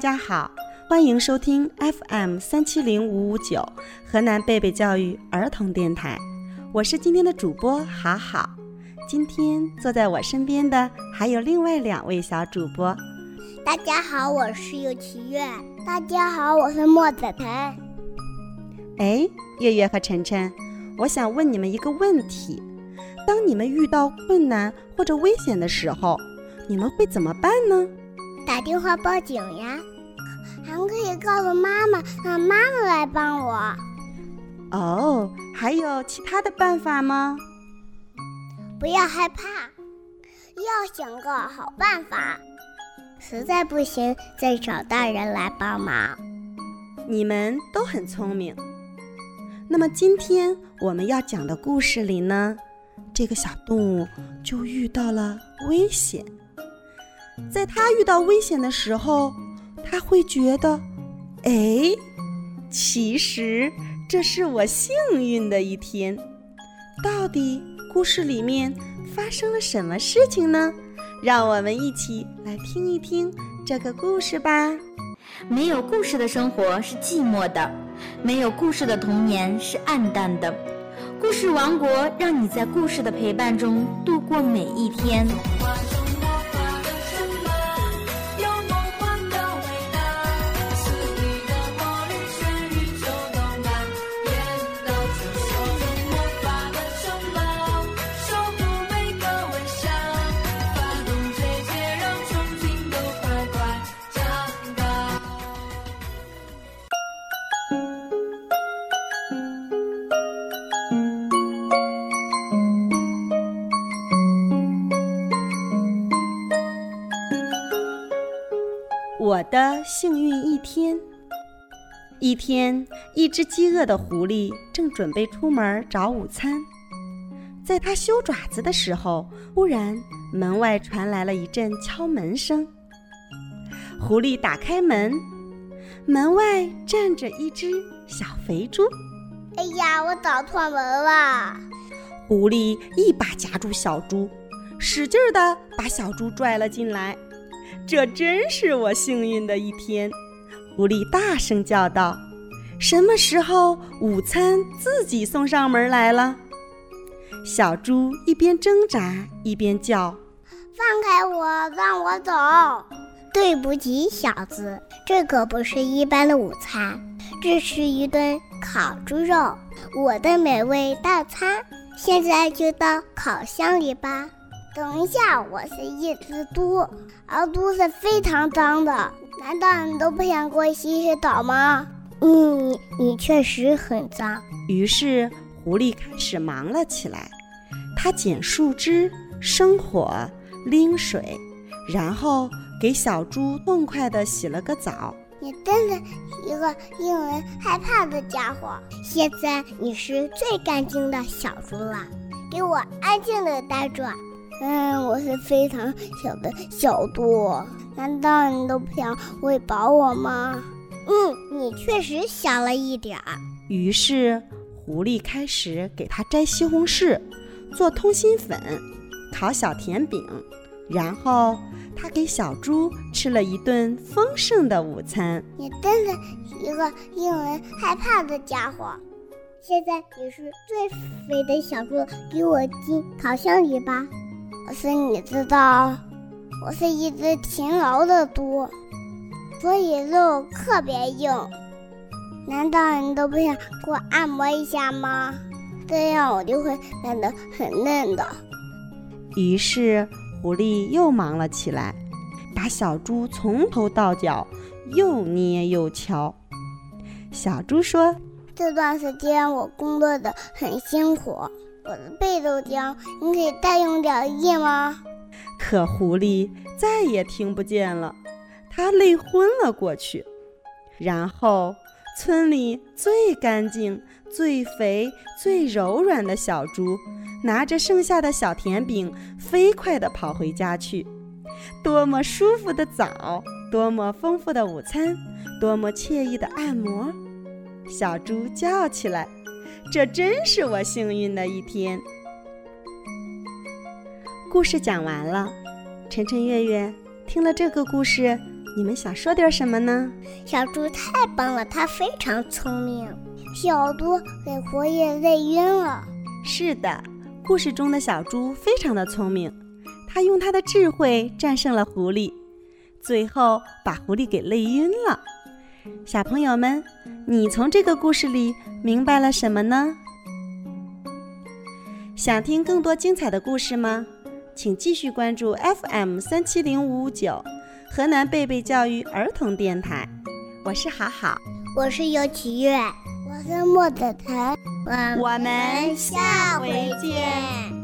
家好，欢迎收听 FM 三七零五五九河南贝贝教育儿童电台，我是今天的主播好好。今天坐在我身边的还有另外两位小主播。大家好，我是尤奇月。大家好，我是莫子腾。哎，月月和晨晨，我想问你们一个问题：当你们遇到困难或者危险的时候，你们会怎么办呢？打电话报警呀，还可以告诉妈妈，让妈妈来帮我。哦，还有其他的办法吗？不要害怕，要想个好办法。实在不行，再找大人来帮忙。你们都很聪明。那么今天我们要讲的故事里呢，这个小动物就遇到了危险。在他遇到危险的时候，他会觉得，哎，其实这是我幸运的一天。到底故事里面发生了什么事情呢？让我们一起来听一听这个故事吧。没有故事的生活是寂寞的，没有故事的童年是暗淡的。故事王国让你在故事的陪伴中度过每一天。我的幸运一天。一天，一只饥饿的狐狸正准备出门找午餐，在它修爪子的时候，忽然门外传来了一阵敲门声。狐狸打开门，门外站着一只小肥猪。哎呀，我找错门了！狐狸一把夹住小猪，使劲的把小猪拽了进来。这真是我幸运的一天，狐狸大声叫道：“什么时候午餐自己送上门来了？”小猪一边挣扎一边叫：“放开我，让我走！”对不起，小子，这可不是一般的午餐，这是一顿烤猪肉，我的美味大餐。现在就到烤箱里吧。等一下，我是一只猪，而猪是非常脏的。难道你都不想给我洗洗澡吗？嗯，你确实很脏。于是狐狸开始忙了起来，它捡树枝、生火、拎水，然后给小猪痛快地洗了个澡。你真是一个令人害怕的家伙！现在你是最干净的小猪了，给我安静地待着。嗯，我是非常小的小猪，难道你都不想喂饱我吗？嗯，你确实小了一点儿。于是，狐狸开始给它摘西红柿，做通心粉，烤小甜饼，然后他给小猪吃了一顿丰盛的午餐。你真是一个令人害怕的家伙！现在你是最肥的小猪，给我进烤箱里吧。可是你知道，我是一只勤劳的猪，所以肉特别硬。难道你都不想给我按摩一下吗？这样我就会变得很嫩的。于是狐狸又忙了起来，把小猪从头到脚又捏又敲。小猪说：“这段时间我工作的很辛苦。”我的背都僵，你可以再用点力吗？可狐狸再也听不见了，它累昏了过去。然后，村里最干净、最肥、最柔软的小猪，拿着剩下的小甜饼，飞快地跑回家去。多么舒服的澡，多么丰富的午餐，多么惬意的按摩！小猪叫起来。这真是我幸运的一天。故事讲完了，晨晨、月月听了这个故事，你们想说点什么呢？小猪太棒了，它非常聪明。小猪给活爷累晕了。是的，故事中的小猪非常的聪明，它用它的智慧战胜了狐狸，最后把狐狸给累晕了。小朋友们，你从这个故事里明白了什么呢？想听更多精彩的故事吗？请继续关注 FM 三七零五五九，河南贝贝教育儿童电台。我是好好，我是尤启月，我是莫子腾，我们下回见。